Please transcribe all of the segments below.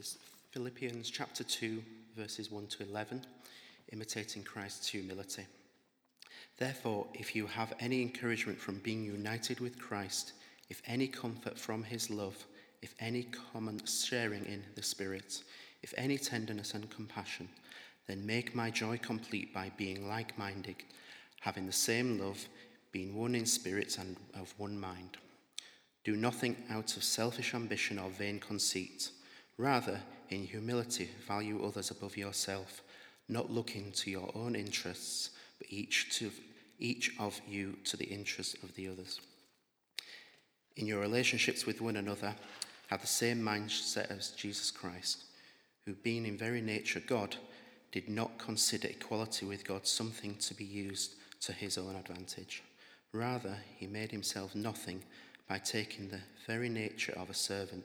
is Philippians chapter 2, verses 1 to 11, imitating Christ's humility. Therefore, if you have any encouragement from being united with Christ, if any comfort from his love, if any common sharing in the Spirit, if any tenderness and compassion, then make my joy complete by being like minded, having the same love, being one in spirit and of one mind. Do nothing out of selfish ambition or vain conceit. Rather, in humility, value others above yourself, not looking to your own interests, but each, to, each of you to the interests of the others. In your relationships with one another, have the same mindset as Jesus Christ, who, being in very nature God, did not consider equality with God something to be used to his own advantage. Rather, he made himself nothing by taking the very nature of a servant,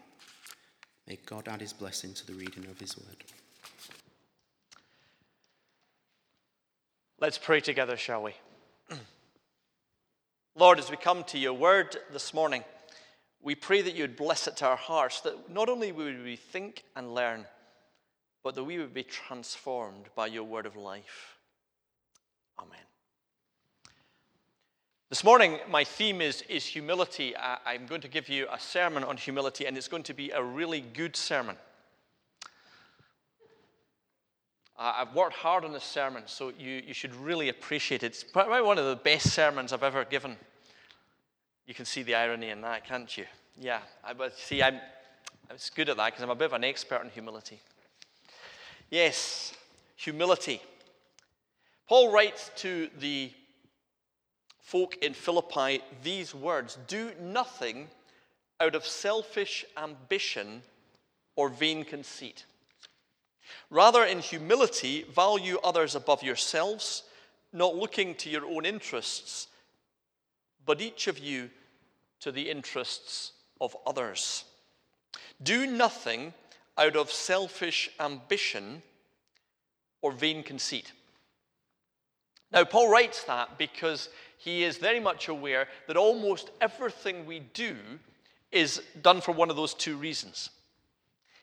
May God add his blessing to the reading of his word. Let's pray together, shall we? Lord, as we come to your word this morning, we pray that you would bless it to our hearts, that not only we would we think and learn, but that we would be transformed by your word of life. Amen. This morning, my theme is, is humility. I, am going to give you a sermon on humility, and it's going to be a really good sermon. I've worked hard on this sermon, so you, you should really appreciate it. It's probably one of the best sermons I've ever given. You can see the irony in that, can't you? Yeah, I, but see, I'm, I was good at that because I'm a bit of an expert in humility. Yes, humility. Paul writes to the folk in Philippi these words Do nothing out of selfish ambition or vain conceit. Rather, in humility, value others above yourselves, not looking to your own interests, but each of you to the interests of others. Do nothing out of selfish ambition or vain conceit. Now, Paul writes that because he is very much aware that almost everything we do is done for one of those two reasons.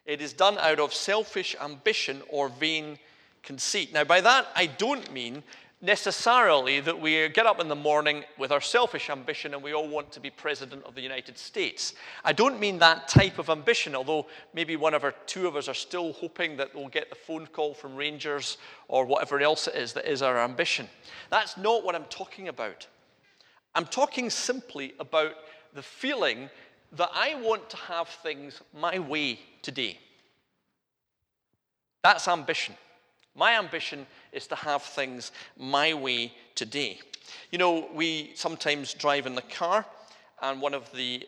It is done out of selfish ambition or vain conceit. Now, by that, I don't mean necessarily that we get up in the morning with our selfish ambition and we all want to be president of the United States. I don't mean that type of ambition, although maybe one of our two of us are still hoping that we'll get the phone call from Rangers or whatever else it is that is our ambition. That's not what I'm talking about. I'm talking simply about the feeling that I want to have things my way today. That's ambition. My ambition is to have things my way today. You know, we sometimes drive in the car, and one of the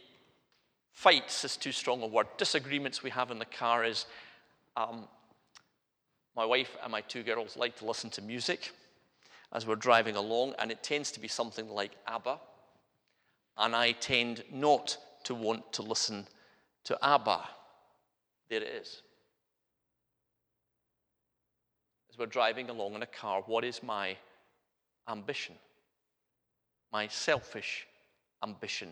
fights is too strong a word. Disagreements we have in the car is um, my wife and my two girls like to listen to music as we're driving along, and it tends to be something like ABBA. And I tend not to want to listen to ABBA. There it is. We're driving along in a car, what is my ambition? My selfish ambition.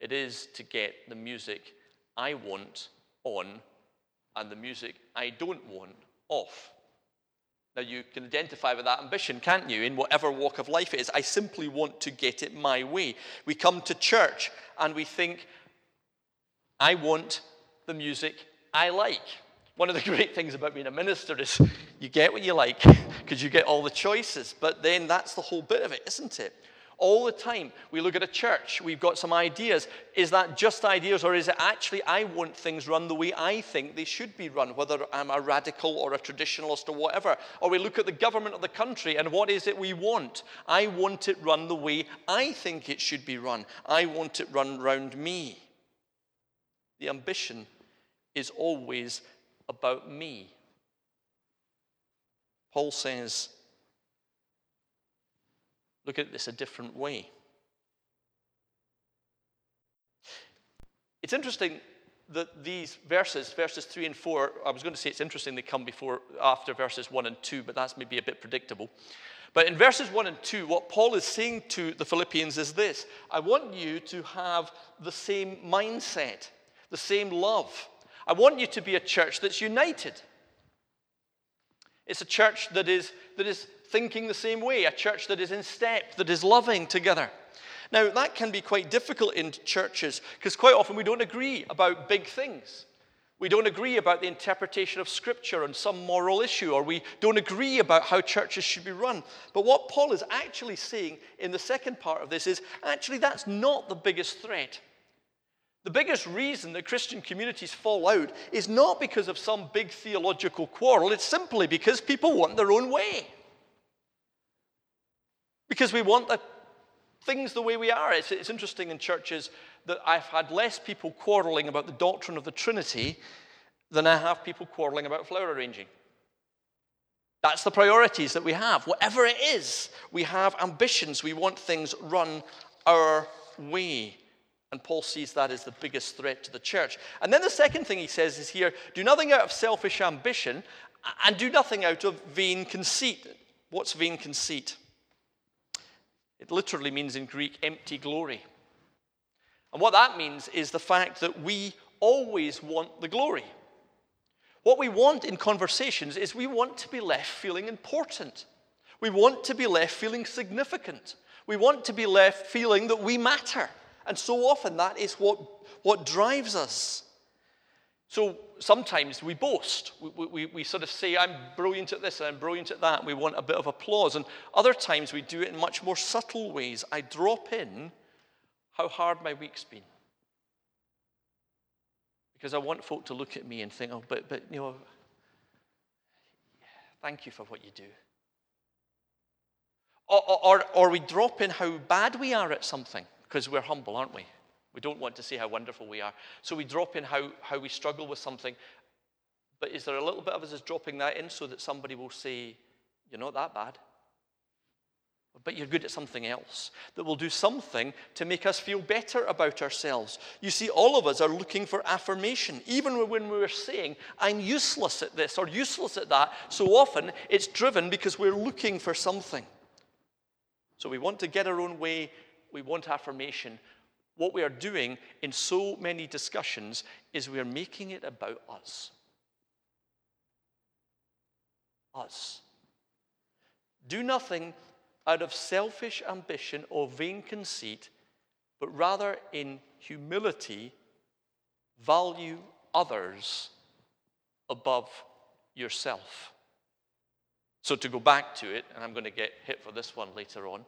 It is to get the music I want on and the music I don't want off. Now, you can identify with that ambition, can't you, in whatever walk of life it is? I simply want to get it my way. We come to church and we think, I want the music I like. One of the great things about being a minister is you get what you like because you get all the choices. But then that's the whole bit of it, isn't it? All the time, we look at a church, we've got some ideas. Is that just ideas, or is it actually I want things run the way I think they should be run, whether I'm a radical or a traditionalist or whatever? Or we look at the government of the country and what is it we want? I want it run the way I think it should be run. I want it run round me. The ambition is always about me. Paul says, look at this a different way. It's interesting that these verses, verses 3 and 4, I was going to say it's interesting they come before after verses 1 and 2, but that's maybe a bit predictable. But in verses 1 and 2, what Paul is saying to the Philippians is this I want you to have the same mindset, the same love. I want you to be a church that's united. It's a church that is, that is thinking the same way, a church that is in step, that is loving together. Now, that can be quite difficult in churches because quite often we don't agree about big things. We don't agree about the interpretation of Scripture on some moral issue, or we don't agree about how churches should be run. But what Paul is actually saying in the second part of this is actually that's not the biggest threat. The biggest reason that Christian communities fall out is not because of some big theological quarrel, it's simply because people want their own way. Because we want the things the way we are. It's, it's interesting in churches that I've had less people quarreling about the doctrine of the Trinity than I have people quarreling about flower arranging. That's the priorities that we have. Whatever it is, we have ambitions. We want things run our way. And Paul sees that as the biggest threat to the church. And then the second thing he says is here do nothing out of selfish ambition and do nothing out of vain conceit. What's vain conceit? It literally means in Greek empty glory. And what that means is the fact that we always want the glory. What we want in conversations is we want to be left feeling important. We want to be left feeling significant. We want to be left feeling that we matter. And so often that is what, what drives us. So sometimes we boast. We, we, we, sort of say, I'm brilliant at this and I'm brilliant at that. We want a bit of applause. And other times we do it in much more subtle ways. I drop in how hard my week's been. Because I want folk to look at me and think, oh, but, but you know, thank you for what you do. Or, or, or we drop in how bad we are at something because we're humble, aren't we? We don't want to say how wonderful we are. So we drop in how, how we struggle with something. But is there a little bit of us is dropping that in so that somebody will say, You're not that bad? But you're good at something else that will do something to make us feel better about ourselves. You see, all of us are looking for affirmation, even when we're saying, I'm useless at this or useless at that. So often it's driven because we're looking for something. So we want to get our own way, we want affirmation, what we are doing in so many discussions is we are making it about us. Us. Do nothing out of selfish ambition or vain conceit, but rather in humility, value others above yourself. So, to go back to it, and I'm going to get hit for this one later on,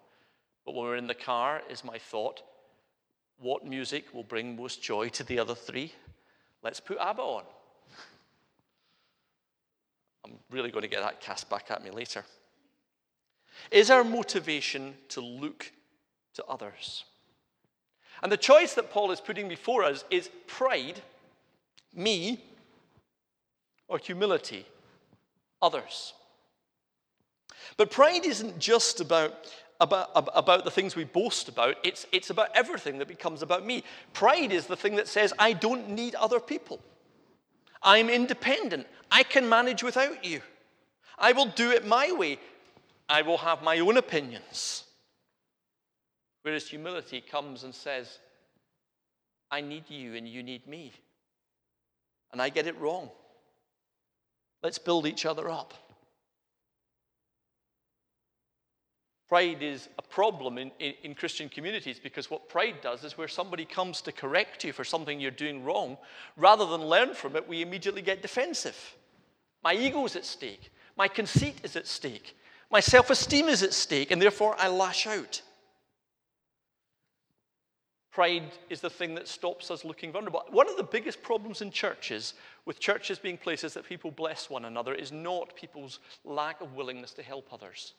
but when we're in the car, is my thought what music will bring most joy to the other three? Let's put ABBA on. I'm really going to get that cast back at me later. Is our motivation to look to others? And the choice that Paul is putting before us is pride, me, or humility, others. But pride isn't just about about, about the things we boast about, it's, it's about everything that becomes about me. Pride is the thing that says, I don't need other people. I'm independent. I can manage without you. I will do it my way. I will have my own opinions. Whereas humility comes and says, I need you and you need me. And I get it wrong. Let's build each other up. Pride is a problem in, in, in, Christian communities because what pride does is where somebody comes to correct you for something you're doing wrong, rather than learn from it, we immediately get defensive. My ego is at stake. My conceit is at stake. My self esteem is at stake, and therefore I lash out. Pride is the thing that stops us looking vulnerable. One of the biggest problems in churches, with churches being places that people bless one another, is not people's lack of willingness to help others.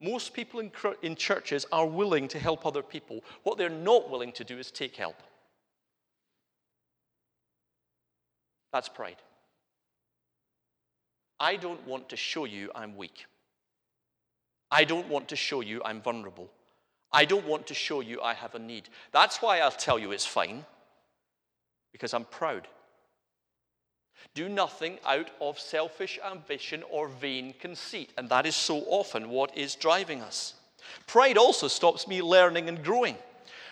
Most people in, in churches are willing to help other people. What they're not willing to do is take help. That's pride. I don't want to show you I'm weak. I don't want to show you I'm vulnerable. I don't want to show you I have a need. That's why I'll tell you it's fine, because I'm proud. Do nothing out of selfish ambition or vain conceit. And that is so often what is driving us. Pride also stops me learning and growing.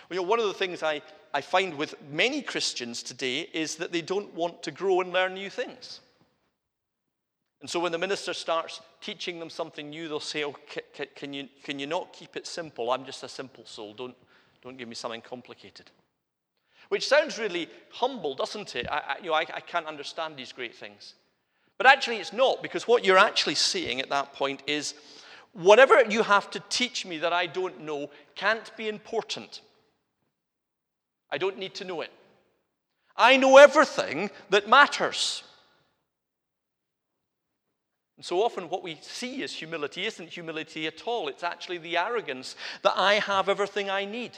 You know, one of the things I, I find with many Christians today is that they don't want to grow and learn new things. And so when the minister starts teaching them something new, they'll say, Oh, can, you, can you not keep it simple? I'm just a simple soul. Don't, don't give me something complicated. Which sounds really humble, doesn't it? I, I you know, I, I can't understand these great things. But actually, it's not, because what you're actually saying at that point is whatever you have to teach me that I don't know can't be important. I don't need to know it. I know everything that matters. And so often, what we see as humility isn't humility at all. It's actually the arrogance that I have everything I need.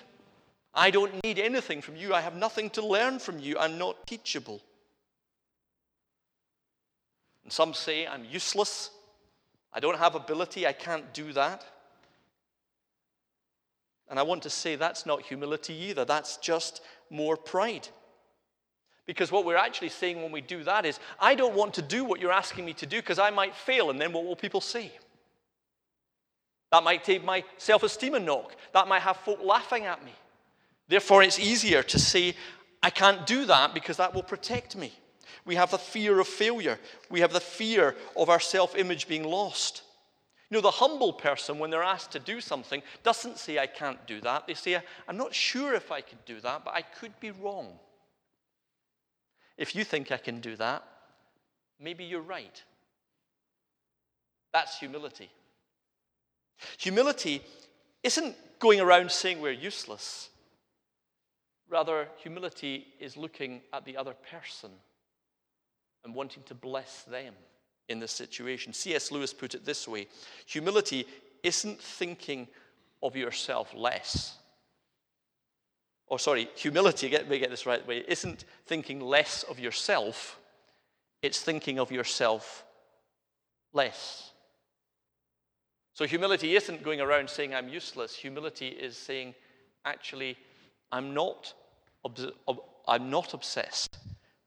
I don't need anything from you. I have nothing to learn from you. I'm not teachable. And some say I'm useless. I don't have ability. I can't do that. And I want to say that's not humility either. That's just more pride. Because what we're actually saying when we do that is, I don't want to do what you're asking me to do because I might fail, and then what will people say? That might take my self esteem a knock. That might have folk laughing at me. Therefore, it's easier to say, I can't do that because that will protect me. We have the fear of failure, we have the fear of our self image being lost. You know, the humble person, when they're asked to do something, doesn't say, I can't do that. They say, I'm not sure if I could do that, but I could be wrong. If you think I can do that, maybe you're right. That's humility. Humility isn't going around saying we're useless. Rather, humility is looking at the other person and wanting to bless them in this situation. C.S. Lewis put it this way humility isn't thinking of yourself less or sorry, humility, get me get this right way, isn't thinking less of yourself, it's thinking of yourself less. So humility isn't going around saying I'm useless. Humility is saying, actually, I'm not, I'm not obsessed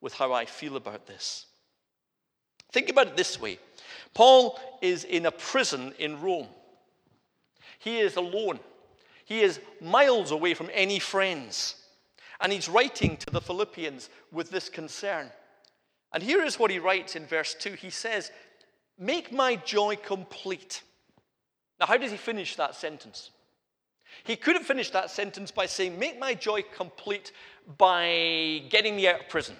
with how I feel about this. Think about it this way Paul is in a prison in Rome. He is alone. He is miles away from any friends. And he's writing to the Philippians with this concern. And here is what he writes in verse 2. He says, Make my joy complete. Now, how does he finish that sentence? He could have finished that sentence by saying, Make my joy complete by getting me out of prison.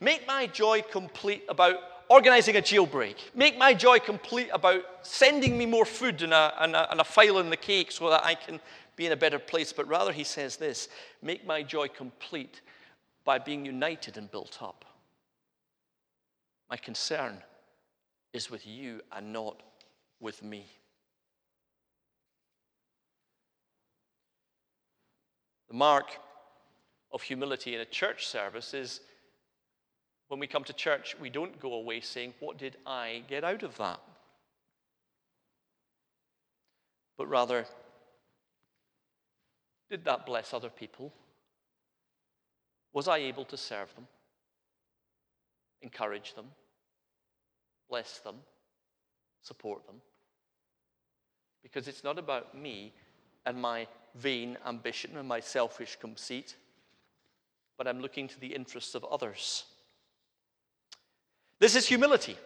Make my joy complete about organizing a jailbreak. Make my joy complete about sending me more food and a, and, a, and a file in the cake so that I can be in a better place. But rather, he says this make my joy complete by being united and built up. My concern is with you and not with me. The mark of humility in a church service is when we come to church, we don't go away saying, What did I get out of that? But rather, did that bless other people? Was I able to serve them, encourage them, bless them, support them? Because it's not about me and my vain ambition and my selfish conceit, but I'm looking to the interests of others. This is humility.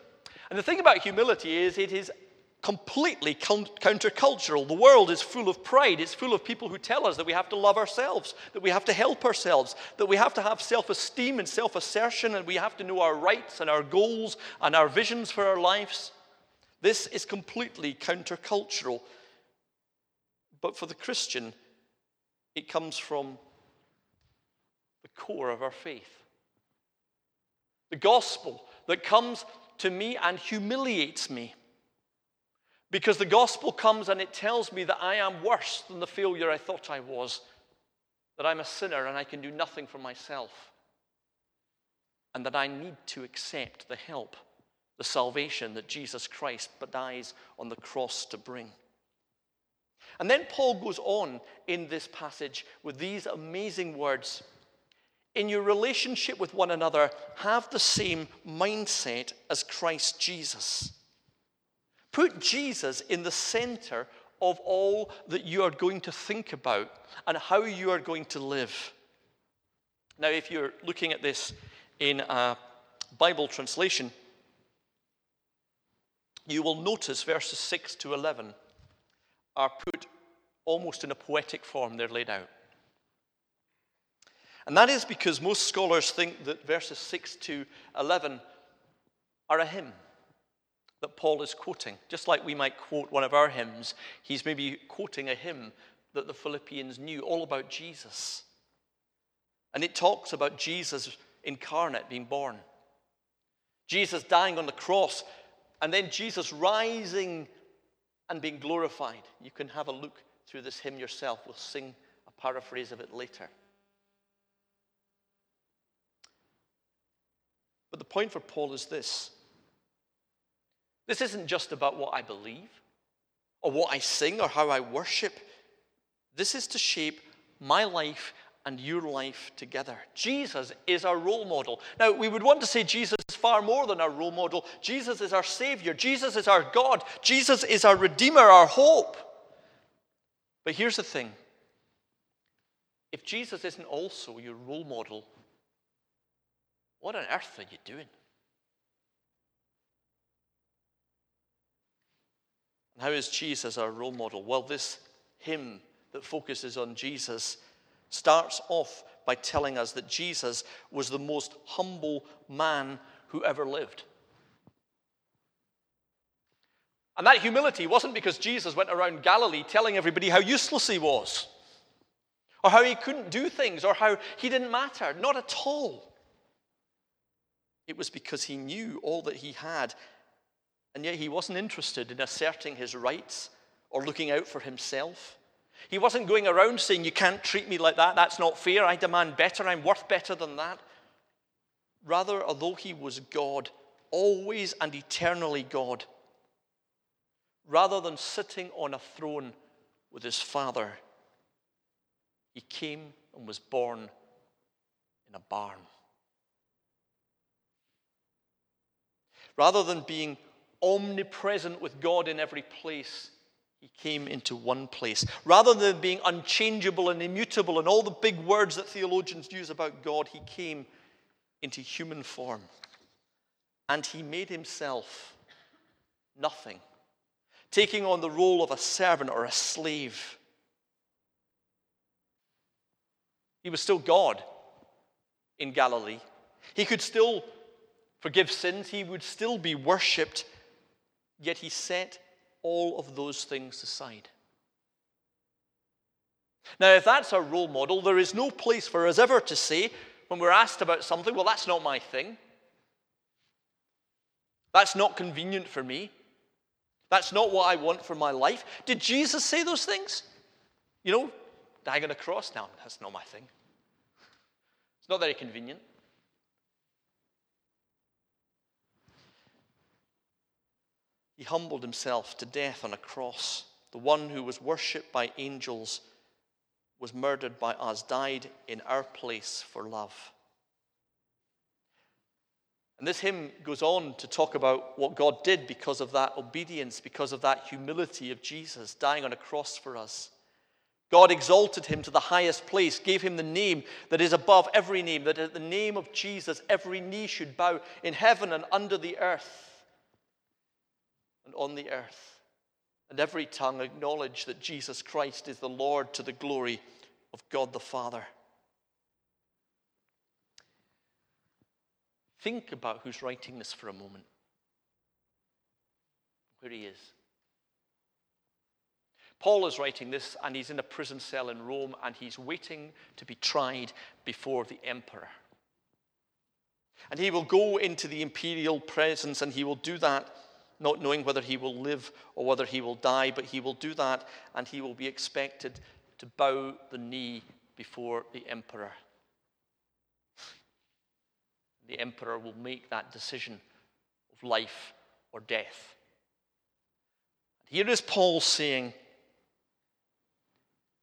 And the thing about humility is it is completely countercultural. The world is full of pride. It's full of people who tell us that we have to love ourselves, that we have to help ourselves, that we have to have self esteem and self assertion, and we have to know our rights and our goals and our visions for our lives. This is completely countercultural. But for the Christian, it comes from the core of our faith. The gospel that comes to me and humiliates me. Because the gospel comes and it tells me that I am worse than the failure I thought I was, that I'm a sinner and I can do nothing for myself, and that I need to accept the help the salvation that Jesus Christ dies on the cross to bring. And then Paul goes on in this passage with these amazing words In your relationship with one another, have the same mindset as Christ Jesus. Put Jesus in the center of all that you are going to think about and how you are going to live. Now, if you're looking at this in a Bible translation, you will notice verses 6 to 11 are put almost in a poetic form, they're laid out. And that is because most scholars think that verses 6 to 11 are a hymn that Paul is quoting. Just like we might quote one of our hymns, he's maybe quoting a hymn that the Philippians knew all about Jesus. And it talks about Jesus incarnate being born, Jesus dying on the cross, and then Jesus rising and being glorified. You can have a look through this hymn yourself. We'll sing a paraphrase of it later. But the point for Paul is this this isn't just about what I believe or what I sing or how I worship. This is to shape my life and your life together. Jesus is our role model. Now, we would want to say Jesus is far more than our role model. Jesus is our Savior. Jesus is our God. Jesus is our Redeemer, our hope. But here's the thing if Jesus isn't also your role model, what on earth are you doing? How is Jesus our role model? Well, this hymn that focuses on Jesus starts off by telling us that Jesus was the most humble man who ever lived. And that humility wasn't because Jesus went around Galilee telling everybody how useless he was, or how he couldn't do things, or how he didn't matter. Not at all. It was because he knew all that he had, and yet he wasn't interested in asserting his rights or looking out for himself. He wasn't going around saying, You can't treat me like that. That's not fair. I demand better. I'm worth better than that. Rather, although he was God, always and eternally God, rather than sitting on a throne with his father, he came and was born in a barn. Rather than being omnipresent with God in every place, he came into one place. Rather than being unchangeable and immutable and all the big words that theologians use about God, he came into human form. And he made himself nothing taking on the role of a servant or a slave. He was still God in Galilee. He could still forgive sins, he would still be worshipped, yet he set all of those things aside. Now, if that's our role model, there is no place for us ever to say, when we're asked about something, well, that's not my thing. That's not convenient for me. That's not what I want for my life. Did Jesus say those things? You know, dying on a cross? Now, that's not my thing. It's not very convenient. He humbled himself to death on a cross. The one who was worshipped by angels was murdered by us, died in our place for love. And this hymn goes on to talk about what God did because of that obedience, because of that humility of Jesus dying on a cross for us. God exalted him to the highest place, gave him the name that is above every name, that at the name of Jesus every knee should bow in heaven and under the earth and on the earth, and every tongue acknowledge that Jesus Christ is the Lord to the glory of God the Father. Think about who's writing this for a moment. Where he is. Paul is writing this, and he's in a prison cell in Rome, and he's waiting to be tried before the emperor. And he will go into the imperial presence, and he will do that not knowing whether he will live or whether he will die, but he will do that, and he will be expected to bow the knee before the emperor. The emperor will make that decision of life or death. Here is Paul saying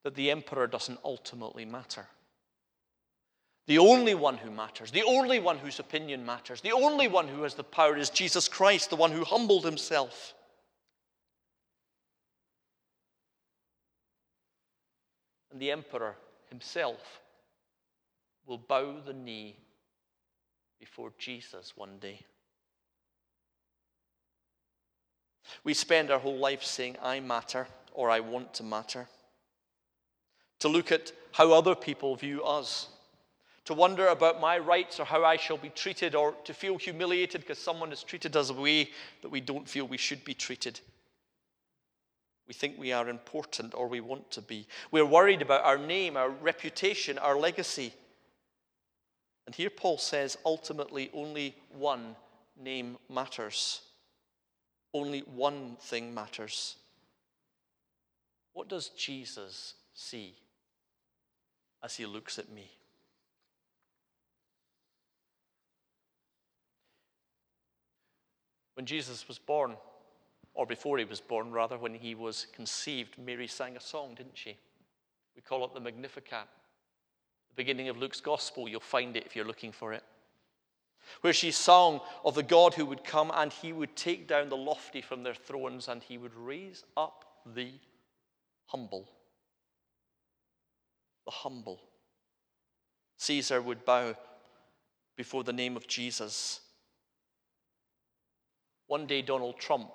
that the emperor doesn't ultimately matter. The only one who matters, the only one whose opinion matters, the only one who has the power is Jesus Christ, the one who humbled himself. And the emperor himself will bow the knee before Jesus one day. We spend our whole life saying, I matter or I want to matter. To look at how other people view us to wonder about my rights or how I shall be treated, or to feel humiliated because someone has treated us a way that we don't feel we should be treated. We think we are important or we want to be. We're worried about our name, our reputation, our legacy. And here Paul says ultimately only one name matters. Only one thing matters. What does Jesus see as he looks at me? When Jesus was born, or before he was born, rather, when he was conceived, Mary sang a song, didn't she? We call it the Magnificat. The beginning of Luke's Gospel, you'll find it if you're looking for it. Where she sang of the God who would come and he would take down the lofty from their thrones and he would raise up the humble. The humble. Caesar would bow before the name of Jesus one day, Donald Trump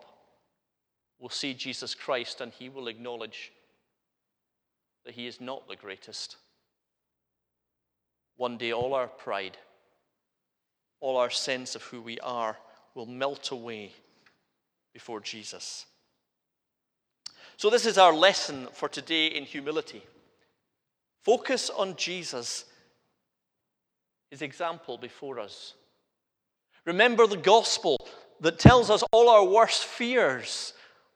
will see Jesus Christ and he will acknowledge that he is not the greatest. One day, all our pride, all our sense of who we are will melt away before Jesus. So, this is our lesson for today in humility. Focus on Jesus, his example before us. Remember the gospel that tells us all our worst fears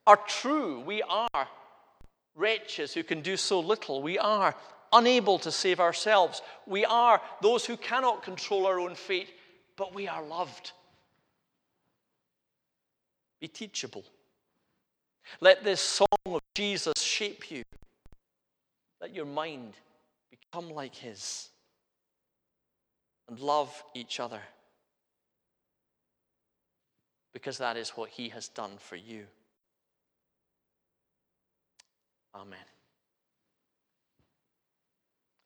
are true. We are wretches who can do so little. We are unable to save ourselves. We are those who cannot control our own fate, but we are loved. Be teachable. Let this song of Jesus shape you. Let your mind become like His. And love each other because that is what He has done for you. Amen.